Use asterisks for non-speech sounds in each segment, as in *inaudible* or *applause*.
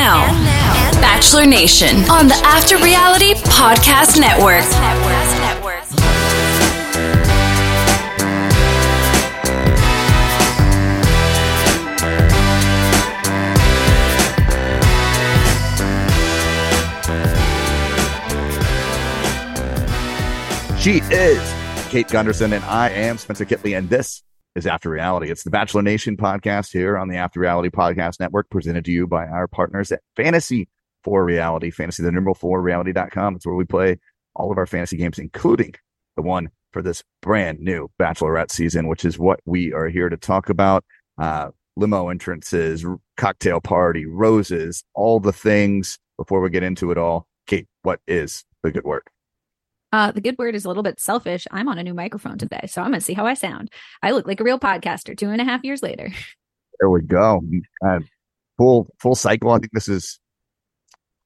now, Bachelor Nation on the After Reality Podcast Network. She is Kate Gunderson, and I am Spencer Kitley, and this is After Reality. It's the Bachelor Nation podcast here on the After Reality Podcast Network, presented to you by our partners at Fantasy for Reality, fantasy the number four reality.com. It's where we play all of our fantasy games, including the one for this brand new Bachelorette season, which is what we are here to talk about. Uh, limo entrances, cocktail party, roses, all the things. Before we get into it all, Kate, what is the good work? Uh, the good word is a little bit selfish. I'm on a new microphone today, so I'm going to see how I sound. I look like a real podcaster two and a half years later. *laughs* There we go. Uh, full full cycle. I think this is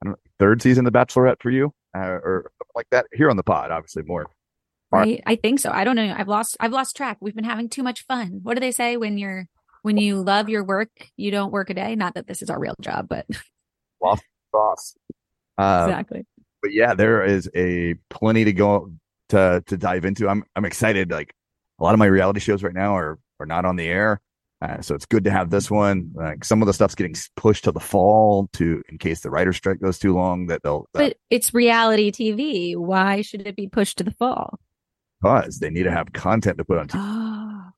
I don't know, third season of The Bachelorette for you, uh, or like that here on the pod. Obviously, more. Right? I think so. I don't know. I've lost. I've lost track. We've been having too much fun. What do they say when you're when you love your work, you don't work a day? Not that this is our real job, but *laughs* lost boss. Uh, exactly but yeah, there is a plenty to go to to dive into. I'm I'm excited. Like a lot of my reality shows right now are are not on the air, uh, so it's good to have this one. Like some of the stuff's getting pushed to the fall to in case the writer strike goes too long. That they'll. Uh, but it's reality TV. Why should it be pushed to the fall? Because they need to have content to put on TV. Oh.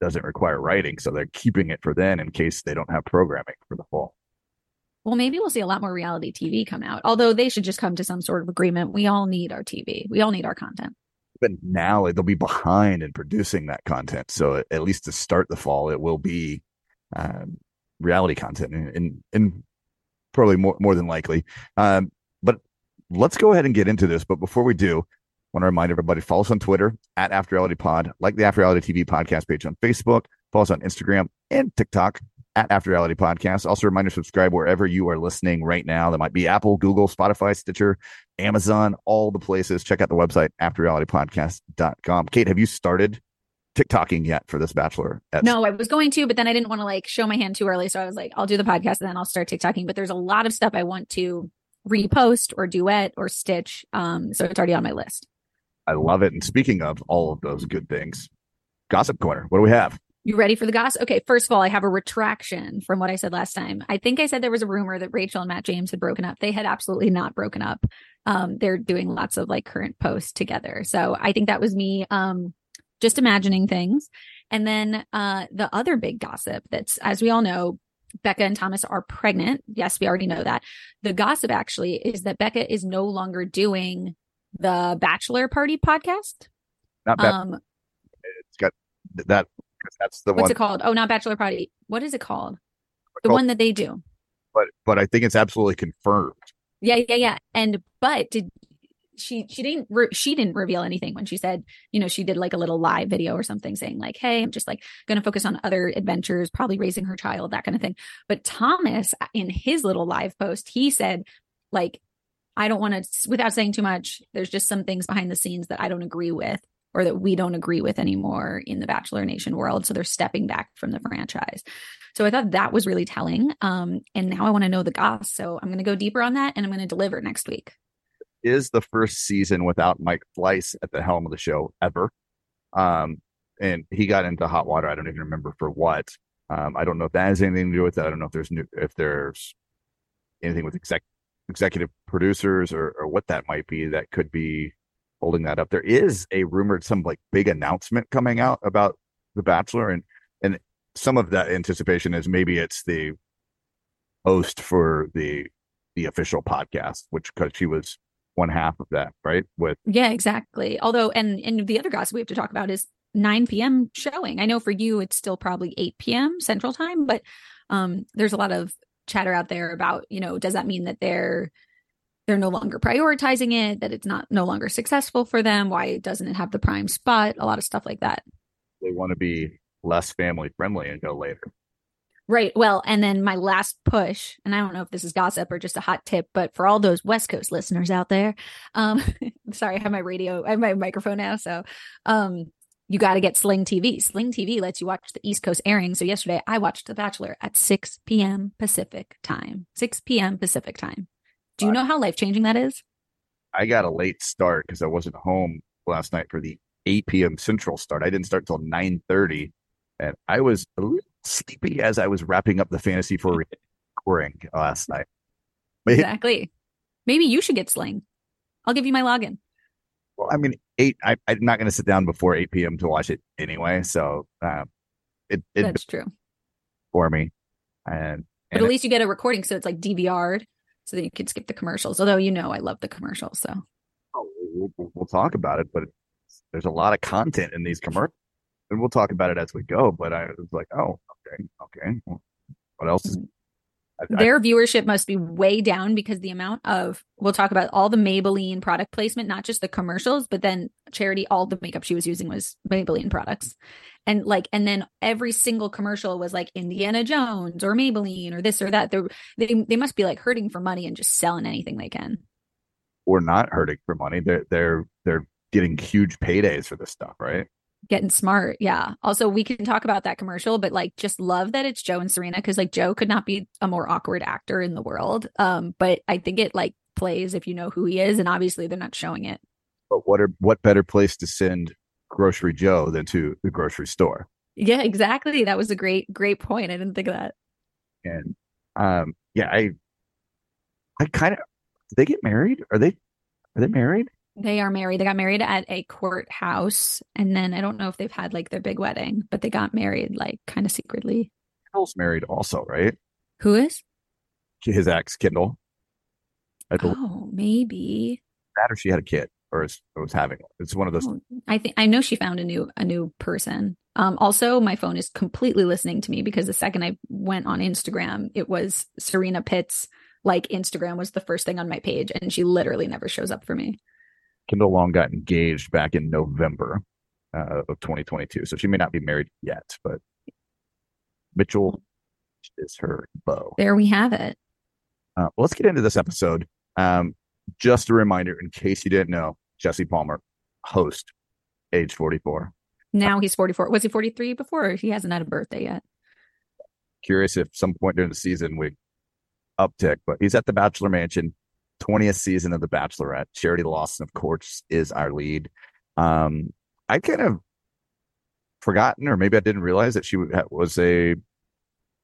Doesn't require writing, so they're keeping it for then in case they don't have programming for the fall well, maybe we'll see a lot more reality TV come out. Although they should just come to some sort of agreement. We all need our TV. We all need our content. But now they'll be behind in producing that content. So at least to start the fall, it will be um, reality content, and, and, and probably more more than likely. Um, but let's go ahead and get into this. But before we do, want to remind everybody follow us on Twitter at After Reality Pod, like the After Reality TV podcast page on Facebook, follow us on Instagram and TikTok at After Reality Podcast. Also, reminder subscribe wherever you are listening right now. That might be Apple, Google, Spotify, Stitcher, Amazon, all the places. Check out the website, afterrealitypodcast.com. Kate, have you started TikToking yet for this Bachelor? no, I was going to, but then I didn't want to like show my hand too early. So I was like, I'll do the podcast and then I'll start TikToking. But there's a lot of stuff I want to repost or duet or stitch. Um, so it's already on my list. I love it. And speaking of all of those good things, Gossip Corner, what do we have? You ready for the gossip? Okay, first of all, I have a retraction from what I said last time. I think I said there was a rumor that Rachel and Matt James had broken up. They had absolutely not broken up. Um, they're doing lots of like current posts together. So I think that was me um just imagining things. And then uh the other big gossip that's as we all know, Becca and Thomas are pregnant. Yes, we already know that. The gossip actually is that Becca is no longer doing the Bachelor Party podcast. Not bad. Um, it's got that that's the What's one. What's it called? Oh, not Bachelor Party. What is it called? The called, one that they do. But but I think it's absolutely confirmed. Yeah, yeah, yeah. And but did she she didn't re- she didn't reveal anything when she said you know she did like a little live video or something saying like hey i'm just like going to focus on other adventures probably raising her child that kind of thing but thomas uh, in his little live post he said like i don't want to without saying too much there's just some things behind the scenes that i don't agree with or that we don't agree with anymore in the Bachelor Nation world. So they're stepping back from the franchise. So I thought that was really telling. Um, and now I want to know the goss. So I'm going to go deeper on that and I'm going to deliver next week. Is the first season without Mike Fleiss at the helm of the show ever. Um, and he got into hot water. I don't even remember for what. Um, I don't know if that has anything to do with it. I don't know if there's new, if there's anything with exec, executive producers or, or what that might be that could be holding that up. There is a rumored some like big announcement coming out about The Bachelor, and and some of that anticipation is maybe it's the host for the the official podcast, which because she was one half of that, right? With yeah, exactly. Although, and and the other gossip we have to talk about is 9 p.m. showing. I know for you it's still probably 8 p.m. Central Time, but um, there's a lot of chatter out there about you know does that mean that they're they're no longer prioritizing it, that it's not no longer successful for them. Why doesn't it have the prime spot? A lot of stuff like that. They want to be less family friendly and go later. Right. Well, and then my last push, and I don't know if this is gossip or just a hot tip, but for all those West Coast listeners out there, um, *laughs* sorry, I have my radio, I have my microphone now. So, um, you got to get Sling TV. Sling TV lets you watch the East Coast airing. So yesterday I watched The Bachelor at 6 p.m. Pacific time. 6 p.m. Pacific time. Do you know how life changing that is? I got a late start because I wasn't home last night for the 8 p.m. Central start. I didn't start till 9:30, and I was a little sleepy as I was wrapping up the fantasy for recording last night. But exactly. Maybe you should get Sling. I'll give you my login. Well, I mean, eight. I, am not going to sit down before 8 p.m. to watch it anyway. So uh, it, it that's true for me. And, but at it, least you get a recording, so it's like DVR'd, so that you can skip the commercials. Although you know I love the commercials, so oh, we'll, we'll talk about it. But there's a lot of content in these commercials, and we'll talk about it as we go. But I was like, oh, okay, okay. what else is mm their I, viewership must be way down because the amount of we'll talk about all the Maybelline product placement, not just the commercials, but then Charity, all the makeup she was using was Maybelline products. And like, and then every single commercial was like Indiana Jones or Maybelline or this or that. They're, they they must be like hurting for money and just selling anything they can. Or not hurting for money. They're they're they're getting huge paydays for this stuff, right? getting smart. Yeah. Also, we can talk about that commercial, but like just love that it's Joe and Serena because like Joe could not be a more awkward actor in the world. Um, but I think it like plays if you know who he is, and obviously they're not showing it. But what are what better place to send Grocery Joe than to the grocery store? Yeah, exactly. That was a great, great point. I didn't think of that. And um, yeah, I I kind of did they get married? Are they are they married? They are married. They got married at a courthouse. And then I don't know if they've had like their big wedding, but they got married like kind of secretly. Kendall's married also, right? Who is? His ex, Kendall. oh, maybe. That or she had a kid or is, or was having It's one of those. Oh, I think I know she found a new a new person. Um, also, my phone is completely listening to me because the second I went on Instagram, it was Serena Pitt's like Instagram was the first thing on my page, and she literally never shows up for me. Kendall Long got engaged back in November uh, of 2022. So she may not be married yet, but Mitchell is her beau. There we have it. Uh, well, let's get into this episode. Um, just a reminder, in case you didn't know, Jesse Palmer, host, age 44. Now he's 44. Was he 43 before? he hasn't had a birthday yet. Curious if some point during the season we uptick, but he's at the Bachelor Mansion 20th season of The Bachelorette. Charity Lawson, of course, is our lead. Um, I kind of forgotten, or maybe I didn't realize that she was a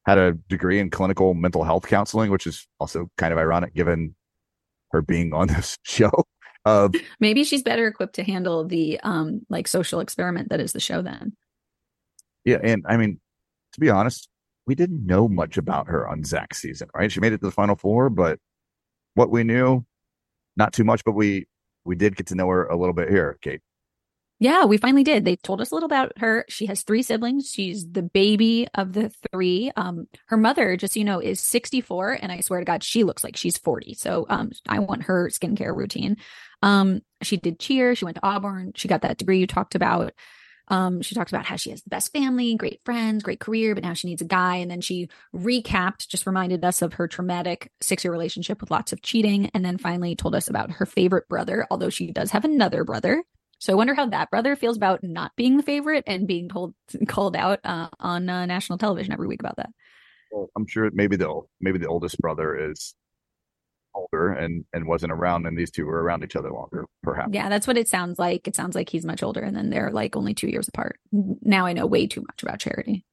had a degree in clinical mental health counseling, which is also kind of ironic given her being on this *laughs* show. Uh, *laughs* maybe she's better equipped to handle the um like social experiment that is the show then. Yeah, and I mean, to be honest, we didn't know much about her on Zach's season, right? She made it to the final four, but what we knew, not too much, but we we did get to know her a little bit here, Kate. Yeah, we finally did. They told us a little about her. She has three siblings. She's the baby of the three. Um, her mother, just so you know, is 64, and I swear to God, she looks like she's 40. So um, I want her skincare routine. Um, she did cheer. She went to Auburn. She got that degree you talked about. Um, she talked about how she has the best family, great friends, great career, but now she needs a guy. And then she recapped, just reminded us of her traumatic six year relationship with lots of cheating. And then finally told us about her favorite brother, although she does have another brother. So I wonder how that brother feels about not being the favorite and being told *laughs* called out uh, on uh, national television every week about that. Well, I'm sure maybe the maybe the oldest brother is older and and wasn't around and these two were around each other longer perhaps. Yeah that's what it sounds like. It sounds like he's much older and then they're like only two years apart. Now i know way too much about charity.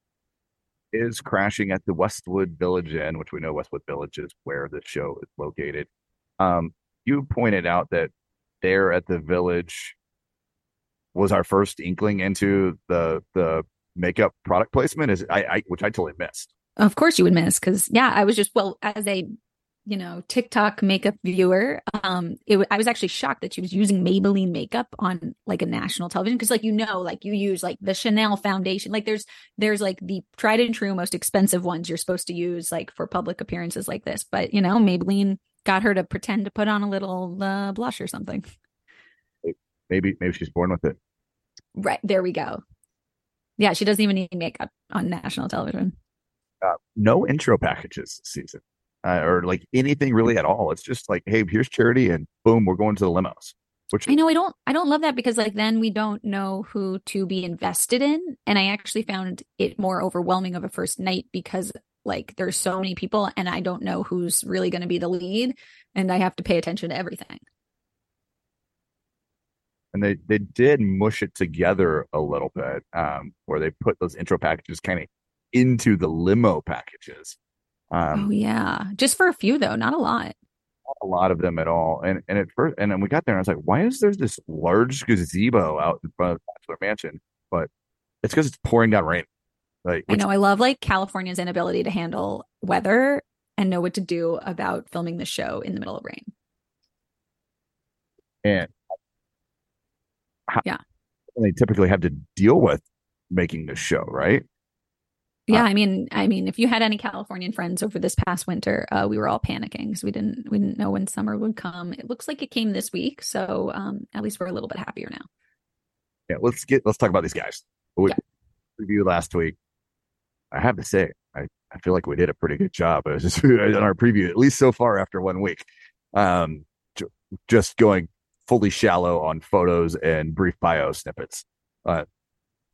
Is crashing at the westwood village inn which we know westwood village is where the show is located. Um you pointed out that there at the village was our first inkling into the the makeup product placement is I, I which i totally missed. Of course you would miss because yeah i was just well as a you know TikTok makeup viewer, um, it, I was actually shocked that she was using Maybelline makeup on like a national television because, like you know, like you use like the Chanel foundation. Like there's there's like the tried and true most expensive ones you're supposed to use like for public appearances like this. But you know, Maybelline got her to pretend to put on a little uh, blush or something. Maybe maybe she's born with it. Right there we go. Yeah, she doesn't even need makeup on national television. Uh, no intro packages season uh, or like anything really at all. It's just like, hey, here's charity, and boom, we're going to the limos. which I know I don't I don't love that because like then we don't know who to be invested in and I actually found it more overwhelming of a first night because like there's so many people and I don't know who's really going to be the lead and I have to pay attention to everything. and they they did mush it together a little bit um where they put those intro packages kind of into the limo packages um oh yeah. Just for a few though, not a lot. not a lot of them at all and and at first and then we got there and i was like why is there this large gazebo out in front of the bachelor mansion but it's because it's pouring down rain like I know I love like California's inability to handle weather and know what to do about filming the show in the middle of rain. and how- Yeah. they typically have to deal with making the show right Yeah, Uh, I mean, I mean, if you had any Californian friends over this past winter, uh, we were all panicking because we didn't we didn't know when summer would come. It looks like it came this week, so um, at least we're a little bit happier now. yeah let's get let's talk about these guys we Yeah. reviewed last week i have to say i i feel like we did a pretty good job It was just on our preview at least so far after one week um ju- just going fully shallow on photos and brief bio snippets uh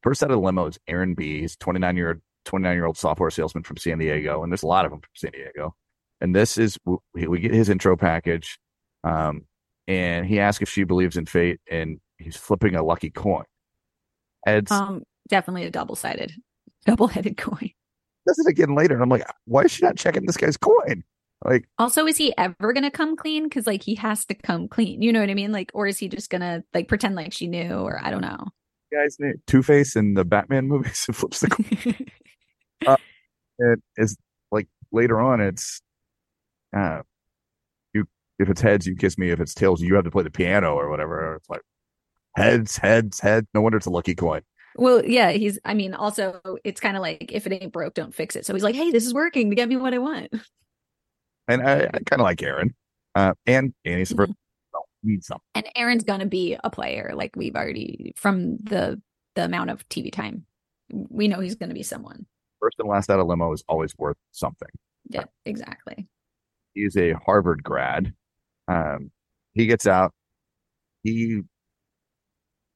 first out of the limo is aaron b he's 29 year 29 year old software salesman from san diego and there's a lot of them from san diego and this is we, we get his intro package um and he asks if she believes in fate and he's flipping a lucky coin heads Um, definitely a double sided, double headed coin. does it again later and i'm like why is she not checking this guy's coin like Also, is he ever gonna come clean? Because like he has to come clean. You know what I mean? Like, or is he just gonna like pretend like she knew? Or I don't know. guy's name two-face in the batman movies who *laughs* flips the coin *laughs* it is like later on it's uh you if it's heads you kiss me if it's tails you have to play the piano or whatever it's like heads heads heads. no wonder it's a lucky coin well, yeah, he's. I mean, also, it's kind of like if it ain't broke, don't fix it. So he's like, hey, this is working to get me what I want. and i, I kind of like aaron uh and annie's Mhm. well, need something And Aaron's gonna be a player, like we've already from the the amount of TV time. We know he's gonna be someone. First and last out of limo is always worth something Yeah, exactly. he's a Harvard grad. Um, he gets out. He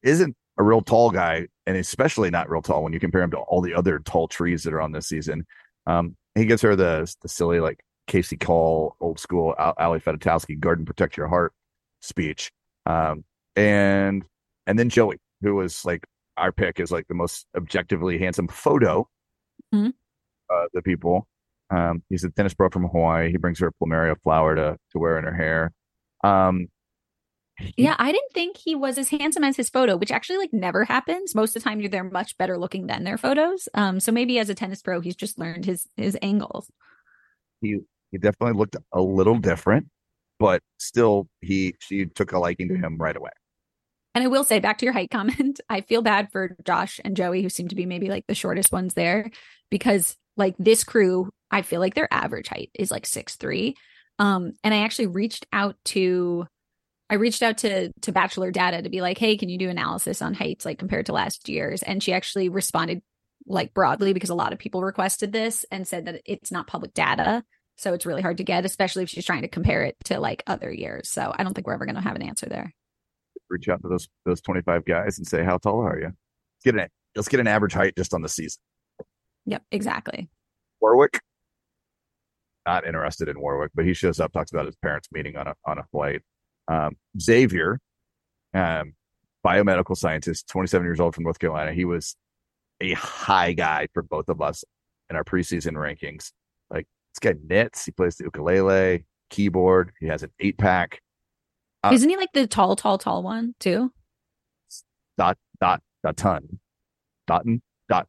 isn't a real tall guy, and especially not real tall when you compare him to all the other tall trees that are on this season. Um, he gives her the the silly like Casey Call, old school Ali Fedotowsky, "Garden Protect Your Heart" speech. Um, and and then Joey, who was like our pick, is like the most objectively handsome photo. Mhm. Uh, the people. Um, he's a tennis pro from Hawaii. He brings her a plumeria flower to to wear in her hair. Um, he- Yeah, I didn't think he was as handsome as his photo, which actually like never happens. Most of the time, they're much better looking than their photos. Um, so maybe as a tennis pro, he's just learned his his angles. he he definitely looked a little different, but still he she took a liking to him right away. And I will say, back to your height comment, *laughs* I feel bad for Josh and Joey, who seem to be maybe like the shortest ones there, because like this crew, I feel like their average height is like six three. Um, and I actually reached out to, I reached out to to Bachelor Data to be like, hey, can you do analysis on heights like compared to last year's? And she actually responded like broadly because a lot of people requested this and said that it's not public data. So it's really hard to get, especially if she's trying to compare it to like other years. So I don't think we're ever going to have an answer there. Reach out to those those twenty five guys and say how tall are you? Get an let's get an average height just on the season. Yep, exactly. Warwick, not interested in Warwick, but he shows up, talks about his parents meeting on a on a flight. Um, Xavier, um, biomedical scientist, twenty seven years old from North Carolina. He was a high guy for both of us in our preseason rankings. Like this guy knits, he plays the ukulele, keyboard. He has an eight pack. Uh, Isn't he like the tall, tall, tall one too? dot dot dot ton dotton dot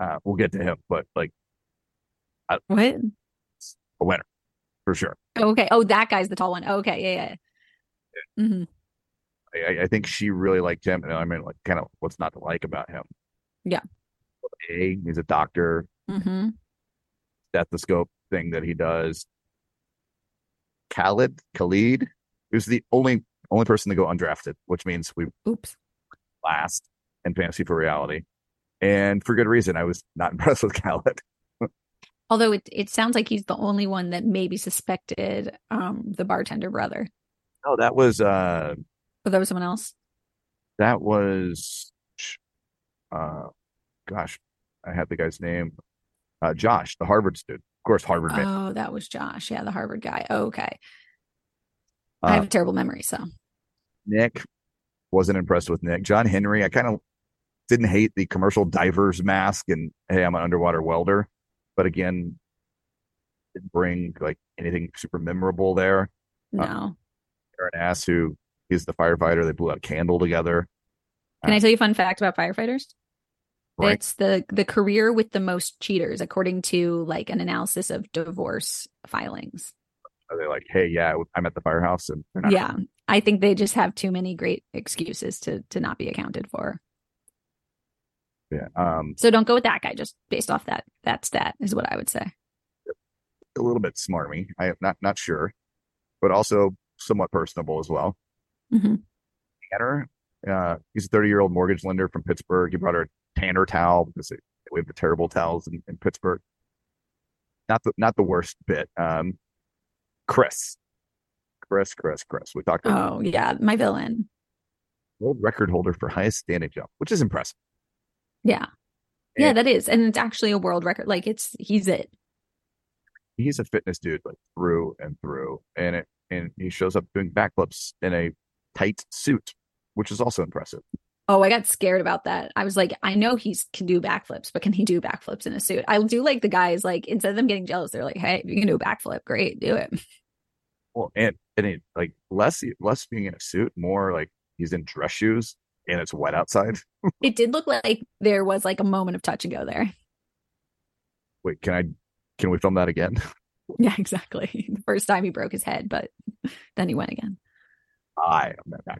uh we'll get to him but like What? a winner for sure Okay. Oh, that guy's the tall one. Okay. Yeah. Yeah. hmm I, I think she really liked him and i mean like kind of what's not to like about him Yeah. a he's a doctor Mm-hmm. stethoscope thing that he does khalid khalid who's the only only person to go undrafted which means we Oops. last in fantasy for reality and for good reason i was not *laughs* impressed with khalid Although it it sounds like he's the only one that maybe suspected um the bartender brother. Oh, that was uh But there was someone else. That was, uh, gosh, I had the guy's name, uh, Josh, the Harvard student. Of course, Harvard. man. Oh, that was Josh. Yeah, the Harvard guy. Oh, okay. I have Uh, a terrible memory, so Nick wasn't impressed with Nick. John Henry, I kind of didn't hate the commercial diver's mask and hey, I'm an underwater welder, but again, didn't bring like anything super memorable there. no. Aaron S, who he's the firefighter, they blew out a candle together. Can I tell you a fun fact about firefighters? Right. It's the the career with the most cheaters, according to like an analysis of divorce filings. Are they like, hey, yeah, I'm at the firehouse, and they're not. Yeah, I think they just have too many great excuses to to not be accounted for. yeah. Um, So don't go with that guy. Just based off that that stat is what I would say. a little bit smarmy. I am not not sure, but also somewhat personable as well. Mhm. Tanner, uh, he's a 30 year old mortgage lender from Pittsburgh. He brought her a Tanner towel because we have the terrible towels in, in Pittsburgh. Not the not the worst bit. Um, Chris, Chris, Chris, Chris. We talked about Oh yeah, my villain. world record holder for highest standing jump, which is impressive. Yeah, yeah, that is, and it's actually a world record. Like it's he's it. he's a fitness dude like through and through, and it and he shows up doing backflips in a tight suit, which is also impressive. Oh, I got scared about that. I was like, I know he's can do backflips, but can he do backflips in a suit? I do like the guys like instead of them getting jealous, they're like, hey, you can do a backflip, great, do it. Well, and and it, like less less being in a suit, more like he's in dress shoes and it's wet outside. *laughs* It did look like there was like a moment of touch and go there. Wait, can I? Can we film that again? *laughs* Yeah, exactly. *laughs* The first time he broke his head, but then he went again. I am.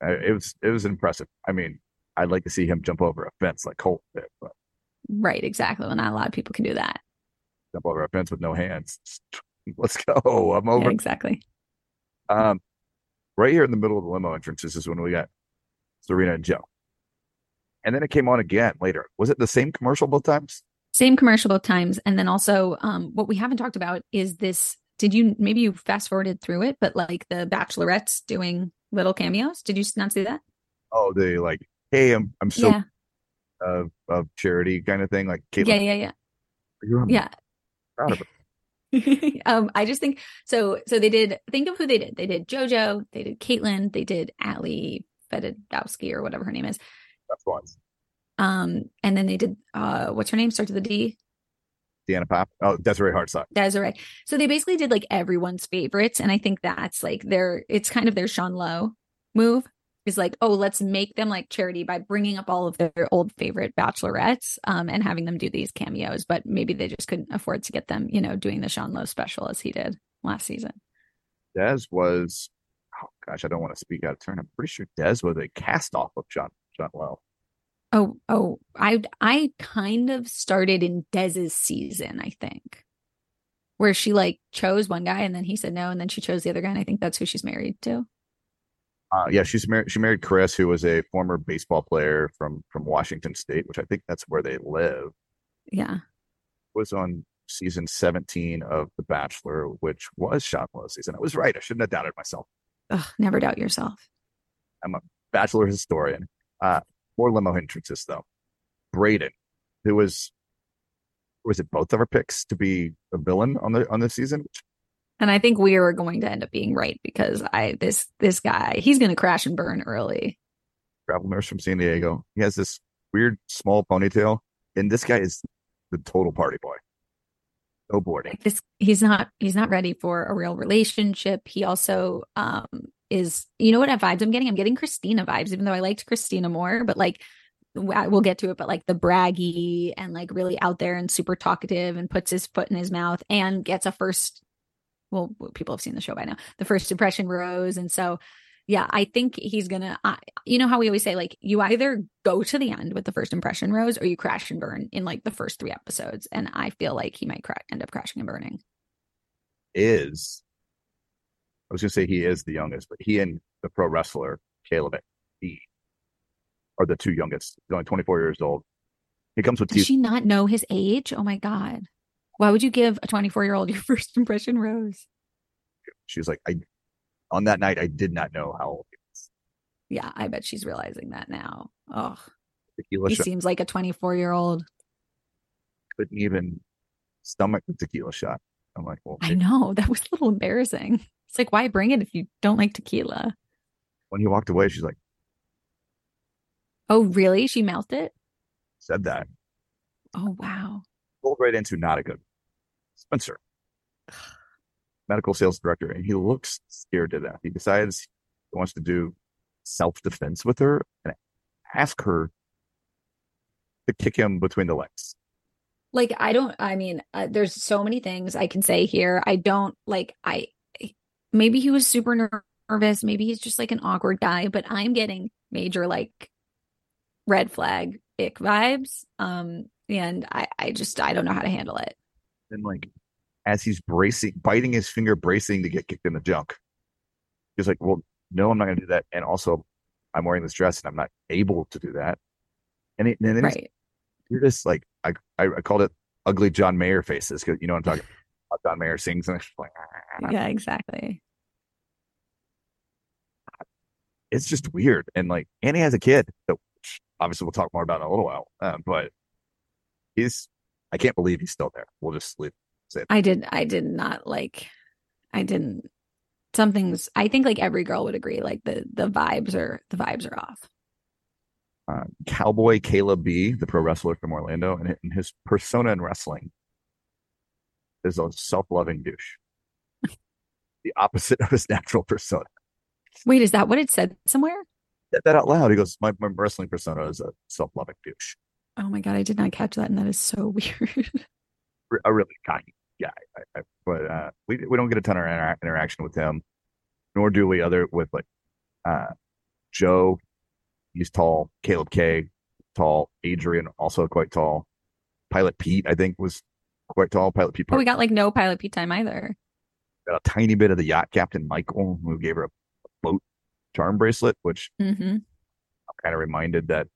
Uh, It was it was impressive. I mean, I'd like to see him jump over a fence like Colt did, but Right, exactly. Well, not a lot of people can do that. jump over a fence with no hands. *laughs* Let's go. I'm over. Yeah, exactly. Um, right here in the middle of the limo entrances is when we got Serena and Joe. And then it came on again later. Was it the same commercial both times? Same commercial both times. And then also, um, what we haven't talked about is this. Did you maybe you fast forwarded through it, but like the bachelorettes doing little cameos? Did you not see that? Oh, they like, hey, I'm I'm so yeah. of of charity kind of thing. Like Kaitlyn, Yeah, yeah, yeah. Yeah. proud of it. *laughs* um, I just think so. So they did. Think of who they did. They did JoJo. They did Kaitlyn. They did Ali Fedotowsky or whatever her name is. That's. Um, and then they did. Uh, what's her name? Starts with a D. Deanna Pop. Oh, Desiree Hartsock. Desiree. So they basically did like everyone's favorites, and I think that's like their. It's kind of their Sean Lowe move. Is like, oh, let's make them like charity by bringing up all of their old favorite bachelorettes, um, and having them do these cameos. But maybe they just couldn't afford to get them, you know, doing the Sean Lowe special as he did last season. Dez was, oh gosh, I don't want to speak out of turn. I'm pretty sure Dez was a cast off of John John Lowe. Oh, oh, I I kind of started in Dez's season, I think. Where she like chose one guy and then he said no, and then she chose the other guy, and I think that's who she's married to. Uh, yeah, she's married. She married Chris, who was a former baseball player from from Washington State, which I think that's where they live. Yeah. Was on season 17 of The Bachelor, which was Sean Lowe's season. I was right. I shouldn't have doubted myself. Ugh, never doubt yourself. I'm a bachelor historian. Uh, more limo entrances though. Brayden, who was was it both of our picks to be a villain on the on the season? And I think we are going to end up being right because I this this guy, he's gonna crash and burn early. Travel nurse from San Diego. He has this weird small ponytail, and this guy is the total party boy. No boarding. Like this he's not he's not ready for a real relationship. He also um is you know what vibes I'm getting? I'm getting Christina vibes, even though I liked Christina more, but like we'll get to it, but like the braggy and like really out there and super talkative and puts his foot in his mouth and gets a first well people have seen the show by now the first impression rose and so yeah i think he's gonna I, you know how we always say like you either go to the end with the first impression rose or you crash and burn in like the first three episodes and i feel like he might cra- end up crashing and burning Is I was gonna say he is the youngest, but he and the pro wrestler Caleb he are the two youngest. He's only 24 years old. He comes with does teeth. she not know his age oh my god why would you give a 24 year old *laughs* your first impression rose She's like, I on that night I did not know how old. he Yeah, I bet she's realizing that now. Oh, Tequila he shot seems like a 24 year old. couldn't even stomach the tequila shot. I'm like, well, I know that was a little embarrassing. It's like, why bring it if you don't like tequila? when he walked away, she's like, Oh, really? She mouthed it? said that. Oh, wow. Rolled right into not a good Spencer, medical sales director, and he looks scared to death. He decides he wants to do self defense with her and ask her to kick him between the legs. Like, I don't, I mean, uh, there's so many things I can say here. I don't like, I, maybe he was super nervous. Maybe he's just like an awkward guy, but I'm getting major like red flag ick vibes. Um, and I, I just, I don't know how to handle it. And like, as he's bracing, biting his finger, bracing to get kicked in the junk, he's like, "Well, no, I'm not going to do that." And also, I'm wearing this dress, and I'm not able to do that. And, it, and then Right. you're just like, I, I, I called it ugly John Mayer faces because you know what I'm talking *laughs* about. John Mayer sings, and it's like, Yeah, exactly. it's just weird. And like, Annie has a kid that obviously we'll talk more about in a little while, uh, but he's, I can't believe he's still there. We'll just leave. I did, I did not like, I didn't, something's, I think like every girl would agree, like the, the vibes are, the vibes are off. uh, Cowboy Caleb B, the pro wrestler from Orlando, and, and his persona in wrestling is a self-loving douche. *laughs* the opposite of his natural persona. Wait, is that what it said somewhere? Said that out loud. He goes, "My, my wrestling persona is a self-loving douche, Oh my God, I did not catch that. And that is so *laughs* weird. A really kind guy." I, I, but uh, we we don't get a ton of inter- interaction with him, nor do we other with like uh, Joe. He's tall. Caleb K, tall. Adrian also quite tall. Pilot Pete, I think, was quite tall. Pilot Pete. but we got like no pilot Pete time either. got a tiny bit of the yacht captain Michael, who gave her a boat charm bracelet, which Mm-hmm. I'm kind of reminded that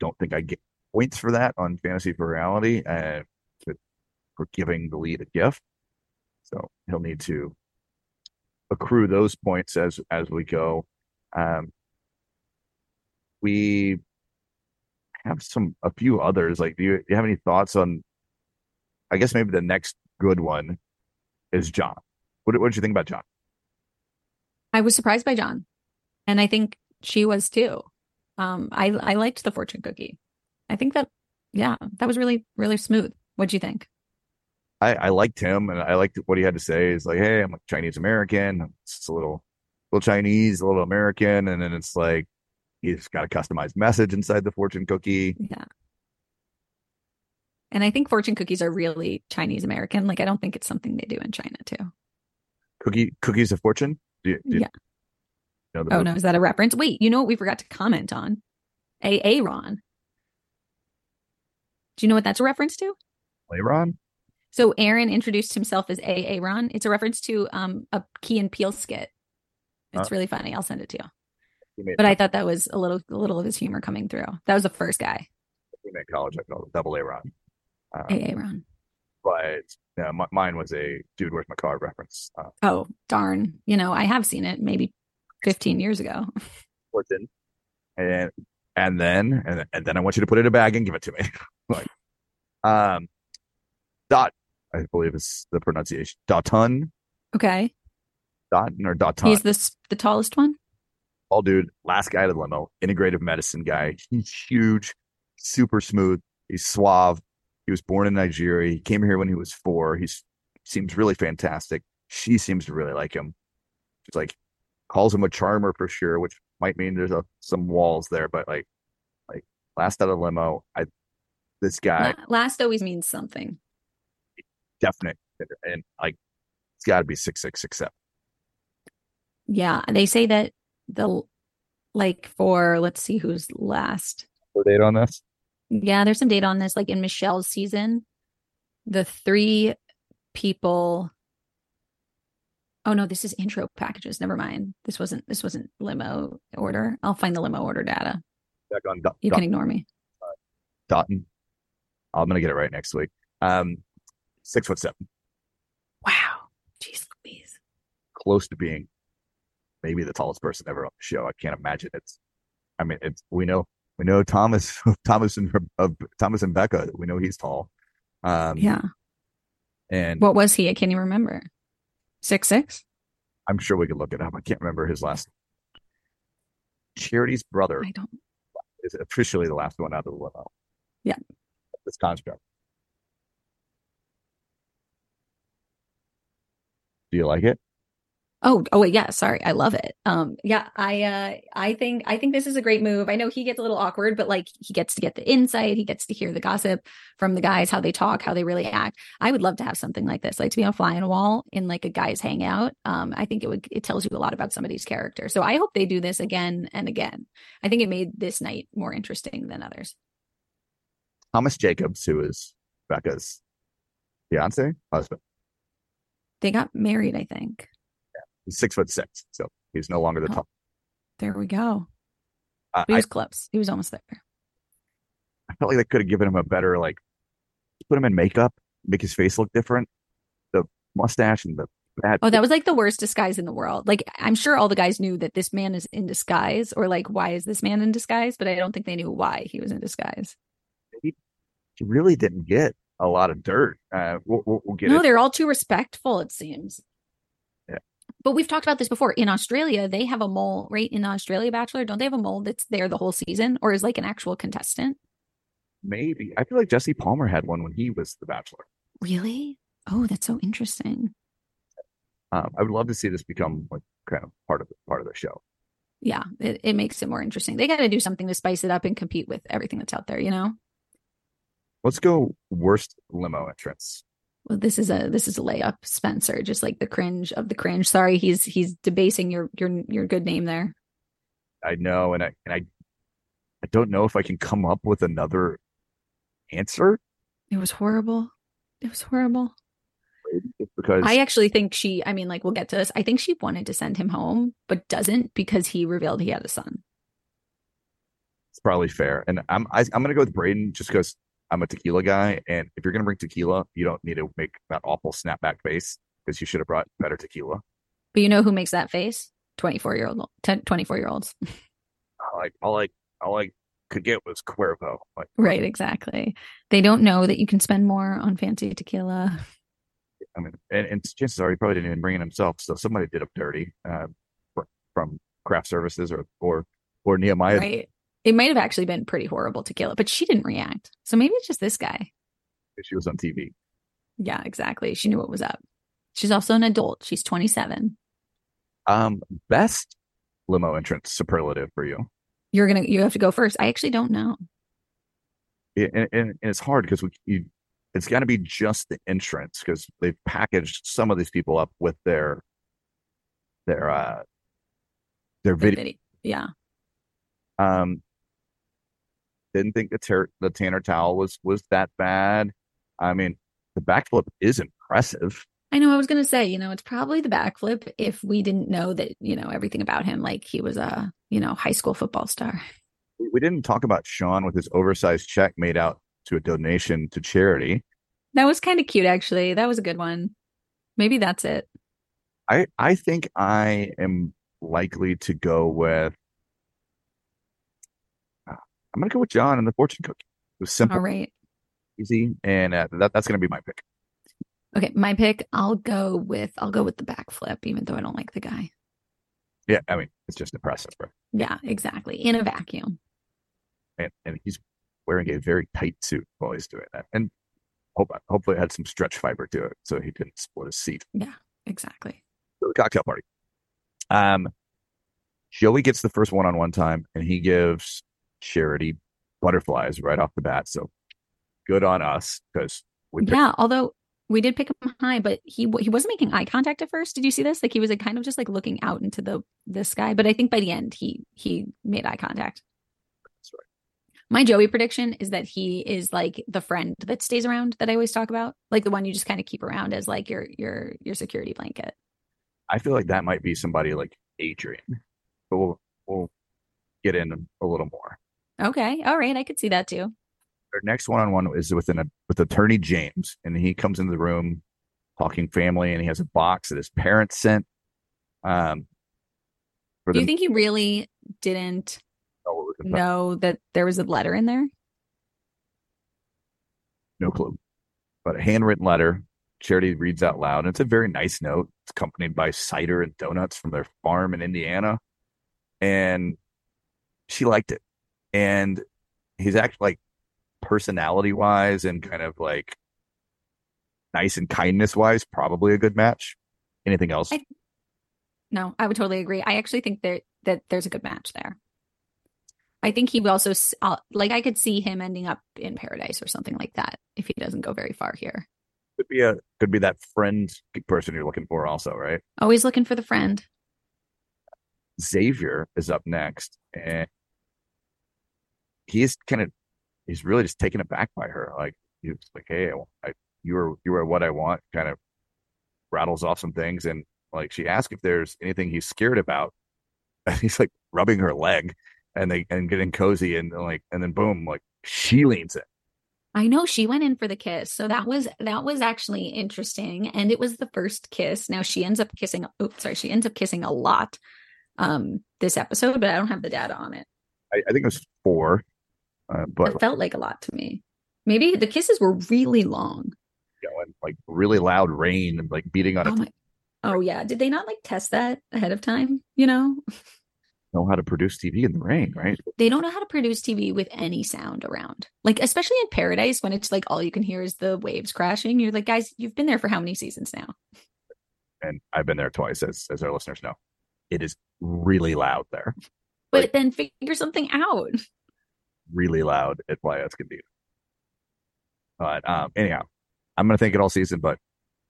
don't think I get points for that on Fantasy for Reality and for giving the lead a gift. So he'll need to accrue those points as as we go. Um, we have some a few others. Like, do you, do you have any thoughts on? I guess maybe the next good one is John. What what did you think about John? I was surprised by John, and I think she was too. Um, I I liked the fortune cookie. I think that yeah, that was really really smooth. What'd you think? I, I liked him and I liked what he had to say. He's like, hey, I'm like Chinese American. It's just a little, little Chinese, a little American, and then it's like he's got a customized message inside the fortune cookie. Yeah. And I think fortune cookies are really Chinese American. Like I don't think it's something they do in China too. Cookie cookies of fortune. Do you, do you Yeah. know Oh movie? no, is that a reference? Wait, you know what we forgot to comment on? A Ron. Do you know what that's a reference to? Aaron? So Aaron introduced himself as A Aaron. It's a reference to um a Key and Peele skit. It's Huh. really funny. I'll send it to you. But I thought that was a little a little of his humor coming through. That was the first guy. he made college. I called it double Aaron. Uh, A Ron. but yeah, m- mine was a dude. Where's my car reference? Uh, Oh darn! You know I have seen it maybe 15 years ago. fortune, and and then and, and then I want you to put it in a bag and give it to me. *laughs* like, um, dot. I believe is the pronunciation. Dotun. Okay, Dotton or Dotun. he's this the tallest one. All dude, last guy to the limo, integrative medicine guy. He's huge, super smooth. He's suave. He was born in Nigeria. He came here when he was four. He's seems really fantastic. She seems to really like him. She's like calls him a charmer for sure, which might mean there's a, some walls there, but like like last out of limo, I this guy Last always means something. definite and like it's got to be six six six seven. Yeah, they say that the like for let's see who's last. For date on this? Yeah, there's some data on this. Like in Michelle's season, the three people. Oh no, this is intro packages. Never mind. This wasn't. This wasn't limo order. I'll find the limo order data. Back on Dot- You Dot- can ignore me. Dotton. I'm gonna get it right next week. Um, six foot seven. Wow. Jeez Louise. close to being maybe the tallest person ever on the show. I can't imagine it's I mean, it's we know we know Thomas *laughs* Thomas and uh, Thomas and Becca. We know he's tall. Um, Yeah. and What was he? I can't even remember. Six six? I'm sure we could look it up. I can't remember his last. Charity's brother I don't. is officially the last one out of the limo. Yeah. This construct. Do you like it? Oh, oh wait, yeah, sorry. I love it. Um, yeah, I uh I think I think this is a great move. I know he gets a little awkward, but like he gets to get the insight, he gets to hear the gossip from the guys, how they talk, how they really act. I would love to have something like this, like to be on a fly on a wall in like a guy's hangout. Um, I think it would it tells you a lot about somebody's character. So I hope they do this again and again. I think it made this night more interesting than others. Thomas Jacobs, who is Becca's fiance, husband. They got married, I think. He's six foot six, so he's no longer the Oh. top. There we go. Uh, He I, was close. He was almost there. I felt like they could have given him a better like, put him in makeup, make his face look different. The mustache and the bad. Oh, that was like the worst disguise in the world. Like, I'm sure all the guys knew that this man is in disguise, or like, why is this man in disguise? But I don't think they knew why he was in disguise. he really didn't get a lot of dirt. Uh, we'll, we'll, we'll get No, it. they're all too respectful, it seems. But we've talked about this before. In Australia, they have a mole, right? In the Australia Bachelor, don't they have a mole that's there the whole season or is like an actual contestant? Maybe I feel like Jesse Palmer had one when he was the Bachelor. Really? Oh, that's so interesting. Um, I would love to see this become like kind of part of the, part of the show. Yeah, it, it makes it more interesting. They got to do something to spice it up and compete with everything that's out there, you know? Let's go worst limo entrance. Well, this is a this is a layup, Spencer. Just like the cringe of the cringe. Sorry, he's he's debasing your your your good name there. I know, and I and I, I don't know if I can come up with another answer It was horrible. It was horrible. because I actually think she. I mean, like we'll get to this. I think she wanted to send him home, but doesn't because he revealed he had a son. it's probably fair. And I'm I, I'm gonna go with Brayden just because I'm a tequila guy, and if you're gonna bring tequila, you don't need to make that awful snapback face because you should have brought better tequila. But you know who makes that face? Twenty four year old, 24 year olds. *laughs* I like all I all I could get was Cuervo. Like Right, exactly. They don't know that you can spend more on fancy tequila. I mean, and, and chances are he probably didn't even bring it himself. So somebody did up dirty uh, from craft services or or or Nehemiah. Right. It might have actually been pretty horrible to kill it, but she didn't react. So maybe it's just this guy. She was on TV. Yeah, exactly. She knew what was up. She's also an adult. She's 27. Um, best limo entrance superlative for you. You're gonna you have to go first. I actually don't know. Yeah, and, and, it's hard because we you, it's got to be just the entrance because they've packaged some of these people up with their their uh their The video. video- Yeah. Um, didn't think the ter- the Tanner towel was was that bad. I mean, the backflip is impressive. I know I was gonna say, you know, it's probably the backflip if we didn't know that, you know, everything about him, like he was a, you know, high school football star. We we didn't talk about Sean with his oversized check made out to a donation to charity. That was kind of cute, actually. That was a good one. Maybe that's it. I I think I am likely to go with. I'm gonna go with John and the fortune cookie. It was simple, All right. easy, and uh, that that's gonna be my pick. Okay, my pick, I'll go with I'll go with the backflip, even though I don't like the guy. Yeah, I mean it's just impressive, bro. Yeah, exactly. In a vacuum. And and he's wearing a very tight suit while he's doing that, and hope hopefully it had some stretch fiber to it, so he didn't split his seat. Yeah, exactly. to the cocktail party. Um, Joey gets the first one on one time, and he gives Charity butterflies right off the bat. So good on us because we picked, Yeah, although we did pick him high, but he he wasn't making eye contact at first. Did you see this? Like he was like kind of just like looking out into the the sky. But I think by the end he he made eye contact. That's right. My Joey prediction is that he is like the friend that stays around that I always talk about, like the one you just kind of keep around as like your your your security blanket. I feel like that might be somebody like Adrian, but we'll we'll get in a little more. Okay, all right, I could see that too. Our next one on one is with an with Attorney James, and he comes into the room talking family, and he has a box that his parents sent. Um, Do you think he really didn't? know know that there was a letter in there? No clue. But a handwritten letter. Charity reads out loud. And it's a very nice note. It's accompanied by cider and donuts from their farm in Indiana. And she liked it. And he's actually like personality wise and kind of like nice and kindness wise, probably a good match. Anything else? I, no, I would totally agree. I actually think that that there's a good match there. I think he would also uh, like I could see him ending up in paradise or something like that if he doesn't go very far here. Could be a could be that friend person you're looking for also, right? Always looking for the friend. Xavier is up next, and he's kind of he's really just taken aback by her. Like he's like, "Hey, I, you were you were what I want." Kind of rattles off some things, and like she asks if there's anything he's scared about, *laughs* and he's like rubbing her leg, and they and getting cozy, and like and then boom, like she leans in. I know she went in for the kiss. So that was that was actually interesting and it was the first kiss. Now she ends up kissing oh sorry, she ends up kissing a lot um this episode, but I don't have the data on it. I, I think it was four. Uh, but it felt like a lot to me. Maybe the kisses were really long. You know, and like really loud rain and like beating on oh, my, oh yeah. Did they not like test that ahead of time? You know? *laughs* Know how to produce TV in the rain, right? They don't know how to produce TV with any sound around. Like, especially in Paradise when it's like all you can hear is the waves crashing. You're like, guys, you've been there for how many seasons now? And I've been there twice, as as our listeners know. It is really loud there. But like, then figure something out really loud at Playas can be. But um, anyhow, I'm gonna think it all season. But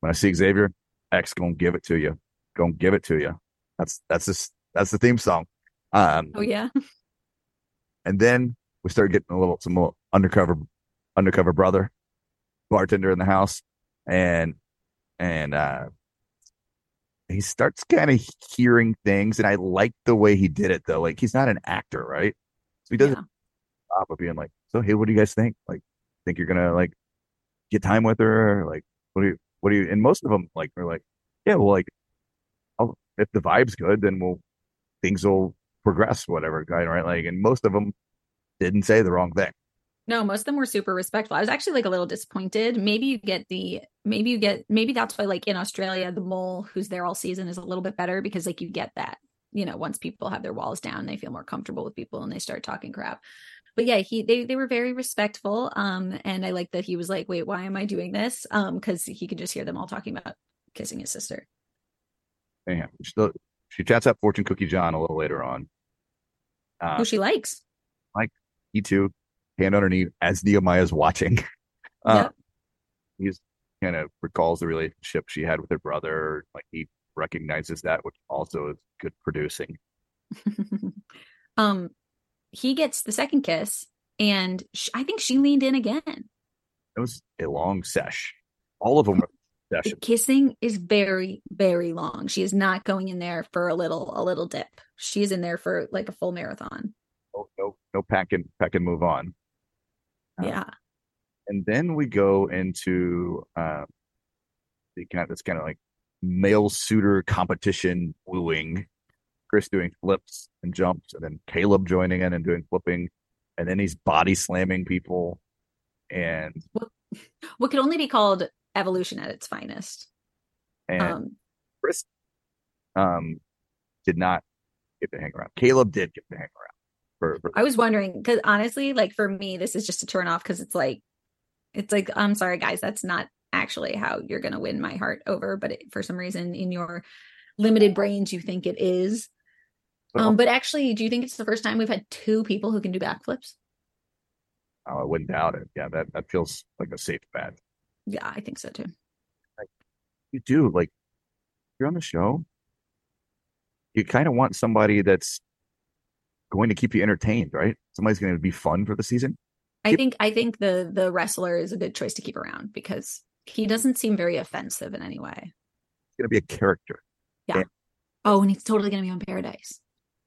when I see Xavier, X gonna give it to you. Gonna give it to you. That's that's just that's the theme song. Um, oh yeah. And then we start getting a little some little undercover undercover brother bartender in the house, and and uh he starts kind of hearing things, and I like the way he did it though. Like he's not an actor, right? So he doesn't yeah of being like, so hey, what do you guys think? Like, think you're gonna like get time with her? Like, what do you, what do you? And most of them like are like, yeah, well, like, I'll, if the vibe's good, then we'll things will progress, whatever, kind right? Like, and most of them didn't say the wrong thing. No, most of them were super respectful. I was actually like a little disappointed. Maybe you get the maybe you get maybe that's why like in Australia the mole who's there all season is a little bit better because like you get that. You know, once people have their walls down, they feel more comfortable with people and they start talking crap but yeah he they, they were very respectful um and i like that he was like wait why am i doing this? Um because he could just hear them all talking about kissing his sister. Yeah she, she chats up fortune cookie john a little later on. Uh, who she likes. Like he too hand on her knee as nehemiah's watching. *laughs* Uh yep. he's kind of recalls the relationship she had with her brother like he recognizes that which also is good producing. *laughs* Um he gets the second kiss, and sh- I think she leaned in again. It was a long sesh. All of them were *laughs* The kissing is very, very long. She is not going in there for a little, a little dip. She's in there for like a full marathon. Oh, no, no pack and pack and move on. Uh, yeah. And then we go into uh, the kind of this kind of like male suitor competition wooing Chris doing flips and jumps, and then Caleb joining in and doing flipping, and then he's body slamming people. And what, what could only be called evolution at its finest. And um, Chris um, did not get to hang around. Caleb did get to hang around. For, for I was wondering because honestly, like for me, this is just a turn off because it's like, it's like I'm sorry, guys, that's not actually how you're going to win my heart over. But it, for some reason, in your limited brains, you think it is. Um, but actually, do you think it's the first time we've had two people who can do backflips? Oh, I wouldn't doubt it. Yeah, that, that feels like a safe bet. Yeah, I think so too. Like, you do like you're on the show. You kind of want somebody that's going to keep you entertained, right? Somebody's going to be fun for the season. I think I think the the wrestler is a good choice to keep around because he doesn't seem very offensive in any way. He's going to be a character. Yeah. And, oh, and he's totally going to be on Paradise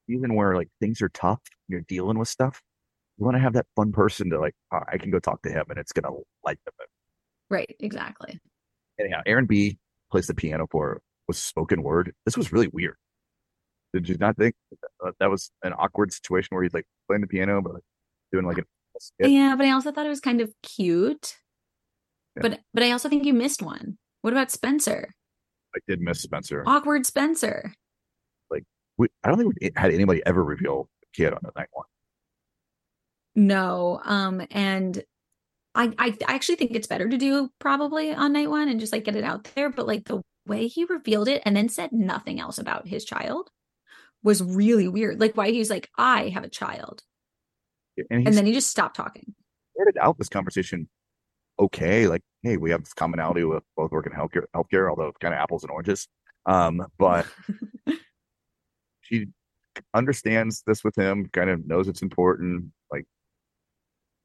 even where like things are tough, you're dealing with stuff. You want to have that fun person to like, oh, I can go talk to him and it's gonna light them up. Right, exactly. Anyhow, Aaron B plays the piano for was spoken word. This was really weird. Did you not think that, that was an awkward situation where he's like playing the piano but like doing like a? Yeah, but I also thought it was kind of cute. Yeah. But but I also think you missed one. What about Spencer? I did miss Spencer. Awkward Spencer. We, I don't think we had anybody ever reveal kid on the night one. No. Um and I, I I actually think it's better to do probably on night one and just like get it out there. But like the way he revealed it and then said nothing else about his child was really weird. Like why he was like, I have a child. And And then he just stopped talking. started out this conversation okay, like, hey, we have this commonality with both working in healthcare, healthcare, although kind of apples and oranges. Um, but *laughs* she understands this with him, kind of knows it's important. Like,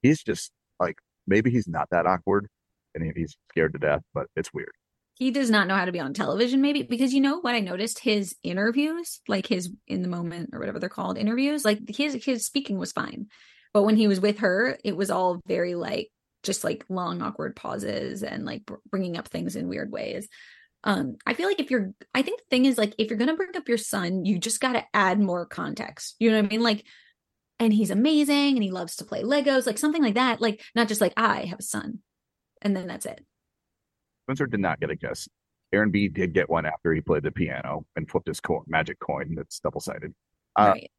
he's just like, maybe he's not that awkward and he's scared to death, but it's weird. he does not know how to be on television maybe because you know what i noticed his interviews like his in the moment or whatever they're called interviews like his his speaking was fine but when he was with her it was all very like just like long awkward pauses and like br- bringing up things in weird ways um i feel like if you're i think the thing is like if you're gonna bring up your son you just got to add more context you know what i mean like and he's amazing and he loves to play legos like something like that like not just like i have a son and then that's it Spencer did not get a kiss. Aaron B did get one after he played the piano and flipped his coin, magic coin that's double sided. Uh, right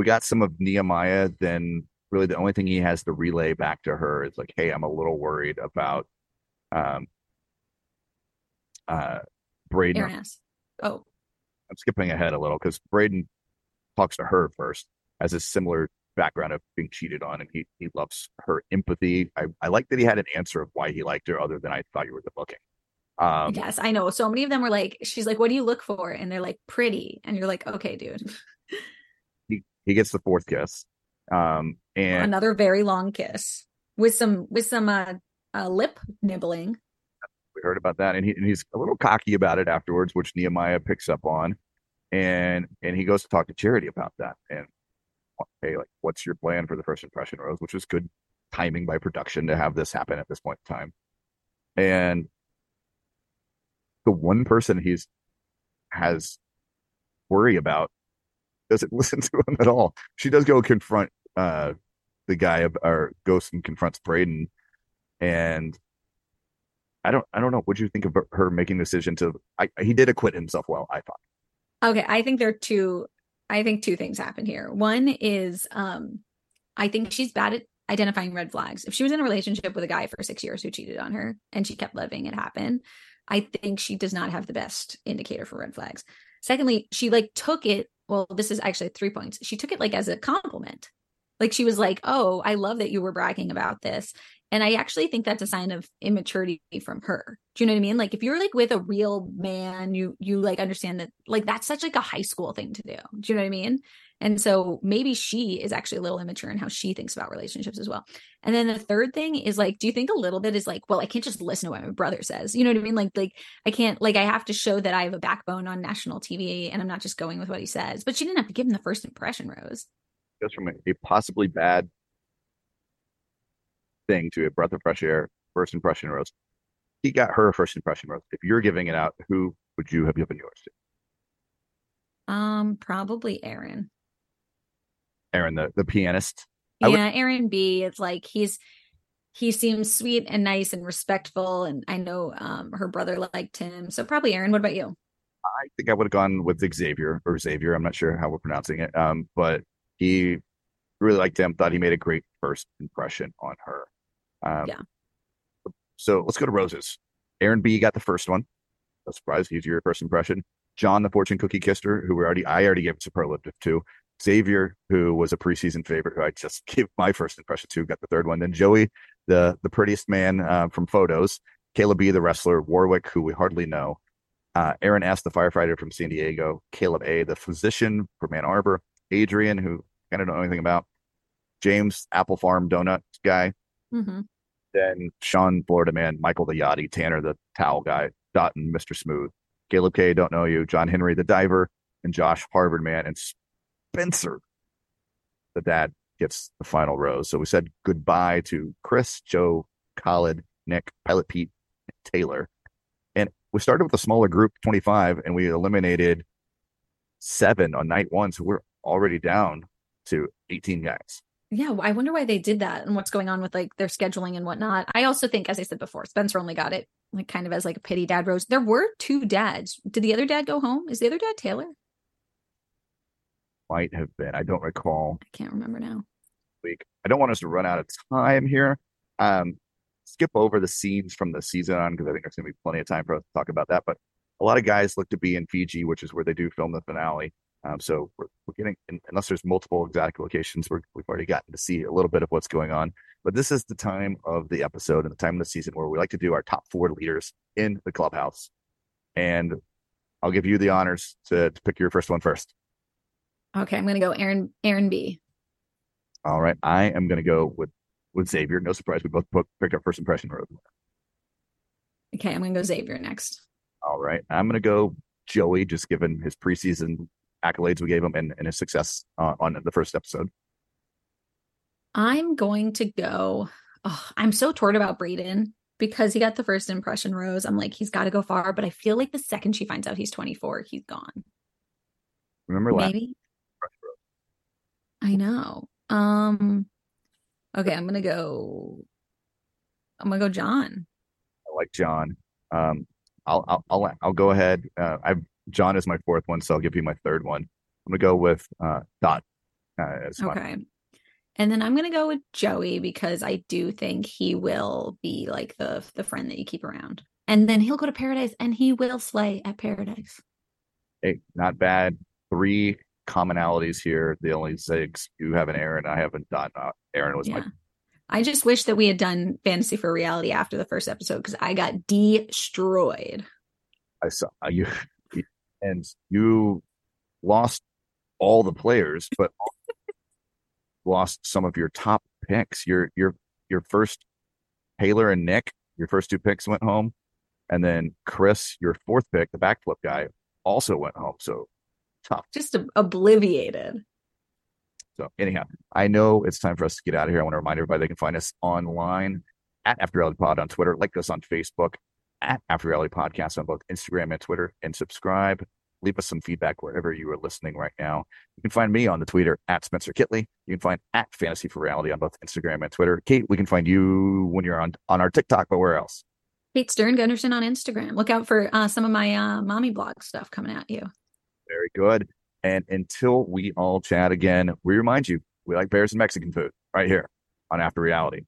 we got some of Nehemiah. Then really the only thing he has to relay back to her is like, "Hey, I'm a little worried about um uh Brayden." oh I'm skipping ahead a little because Brayden talks to her first, has a similar background of being cheated on, and he he loves her empathy. I I like that he had an answer of why he liked her, other than I thought you were the booking. Um, yes, I know. So many of them were like, she's like, what do you look for? And they're like, pretty. And you're like, okay, dude. *laughs* he he gets the fourth kiss, um, and Another very long kiss with some with some uh, uh lip nibbling. We heard about that, and he and he's a little cocky about it afterwards, which Nehemiah picks up on, and and he goes to talk to Charity about that, and hey, like, what's your plan for the first impression, Rose? Which was good timing by production to have this happen at this point in time, and the one person he's has worry about doesn't *laughs* listen to him at all. She does go confront uh the guy or goes and confronts Brayden and I don't I don't know what do you think of her- making the decision to I he did acquit himself well, I thought. Okay, I think there are two I think two things happen here. One is um I think she's bad at identifying red flags. If she was in a relationship with a guy for 6 years who cheated on her and she kept letting it happen, I think she does not have the best indicator for red flags. Secondly, she like took it, well, this is actually 3 points. She took it like as a compliment. Like she was like, "Oh, I love that you were bragging about this." And I actually think that's a sign of immaturity from her. Do you know what I mean? Like if you're like with a real man, you you like understand that like that's such like a high school thing to do. Do you know what I mean? And so maybe she is actually a little immature in how she thinks about relationships as well. And then the third thing is like, do you think a little bit is like, well, I can't just listen to what my brother says. You know what I mean? Like, like I can't like I have to show that I have a backbone on national TV and I'm not just going with what he says. But she didn't have to give him the first impression, Rose. Goes from a possibly bad thing to a breath of fresh air, first impression rose. He got her first impression rose. If you're giving it out, who would you have given yours to? Um, probably Aaron. Aaron, the, the pianist. I would- yeah, Aaron B. It's like he's he seems sweet and nice and respectful, and I know um her brother liked him, so probably Aaron. What about you? I think I would have gone with Xavier or Xavier. I'm not sure how we're pronouncing it. Um, but he really liked him. Thought he made a great first impression on her. Um, Yeah. So let's go to roses. Aaron B got the first one. No surprise, he's your first impression. John, the fortune cookie kisser, who we already I already gave a superlative to. Xavier, who was a preseason favorite, who I just *laughs* gave my first impression to, got the third one. Then Joey, the the prettiest man uh, from photos. Caleb B, the wrestler. Warwick, who we hardly know. Uh, Aaron S, the firefighter from San Diego. Caleb A, the physician from Ann Arbor. Adrian, who kind of don't know anything about. James, Apple Farm donut guy. Mm-hmm. Then Sean, Florida man. Michael, the yachty. Tanner, the towel guy. Dotun, Mr. Smooth. Caleb K, don't know you. John Henry, the diver. And Josh, Harvard man. And Spencer, the dad, gets the final rose. So we said goodbye to Chris, Joe, Khalid, Nick, Pilot Pete, Taylor. And we started with a smaller group, 25, and we eliminated seven on night one. So we're already down to 18 guys. Yeah, I wonder why they did that and what's going on with like their scheduling and whatnot. I also think, as I said before, Spencer only got it like kind of as like a pity dad rose. There were two dads. Did the other dad go home? Is the other dad Taylor? Might have been. I don't recall. I can't remember now. Week. I don't want us to run out of time here. Um, skip over the scenes from the season on because I think there's going to be plenty of time for us to talk about that. But a lot of guys look to be in Fiji, which is where they do film the finale. Um, so we're, we're getting, unless there's multiple exotic locations, we have already gotten to see a little bit of what's going on. But this is the time of the episode and the time of the season where we like to do our top four leaders in the clubhouse. And I'll give you the honors to, to pick your first one first. Okay, I'm going to go Aaron Aaron B. All right, I am going to go with with Xavier. No surprise, we both picked our first impression road. Okay, I'm going to go Xavier next. All right, I'm going to go Joey, just given his preseason accolades we gave him and, and his success uh, on the first episode. I'm going to go. Oh, I'm so torn about Brayden because he got the first impression rose. I'm like, he's got to go far, but I feel like the second she finds out he's 24, he's gone. Remember that? maybe? I know. Um. Okay, I'm gonna go. I'm gonna go John. I like John. Um, I'll I'll I'll, I'll go ahead. Uh, I've John is my fourth one, so I'll give you my third one. I'm gonna go with uh, Dot. Uh, okay. And then I'm gonna go with Joey because I do think he will be like the the friend that you keep around. And then he'll go to paradise and he will slay at paradise. Hey, not bad. Three commonalities here. The only zigs you have an Aaron, I haven't done. Uh, Aaron was yeah. my. I just wish that we had done fantasy for reality after the first episode because I got destroyed. I saw you and you lost all the players, but *laughs* lost some of your top picks. Your your your first Taylor and Nick, your first two picks went home, and then Chris, your fourth pick, the backflip guy, also went home. So tough, just obliviated. So anyhow, I know it's time for us to get out of here. I want to remind everybody they can find us online at After Pod on Twitter, like us on Facebook, at After Reality Podcast on both Instagram and Twitter, and subscribe. Leave us some feedback wherever you are listening right now. You can find me on the Twitter at Spencer Kitley. You can find at Fantasy for Reality on both Instagram and Twitter. Kate, we can find you when you're on on our TikTok, but where else? Kate Stern Gunderson on Instagram. Look out for uh, some of my uh, mommy blog stuff coming at you. Very good. And until we all chat again, we remind you we like bears and Mexican food right here on After Reality.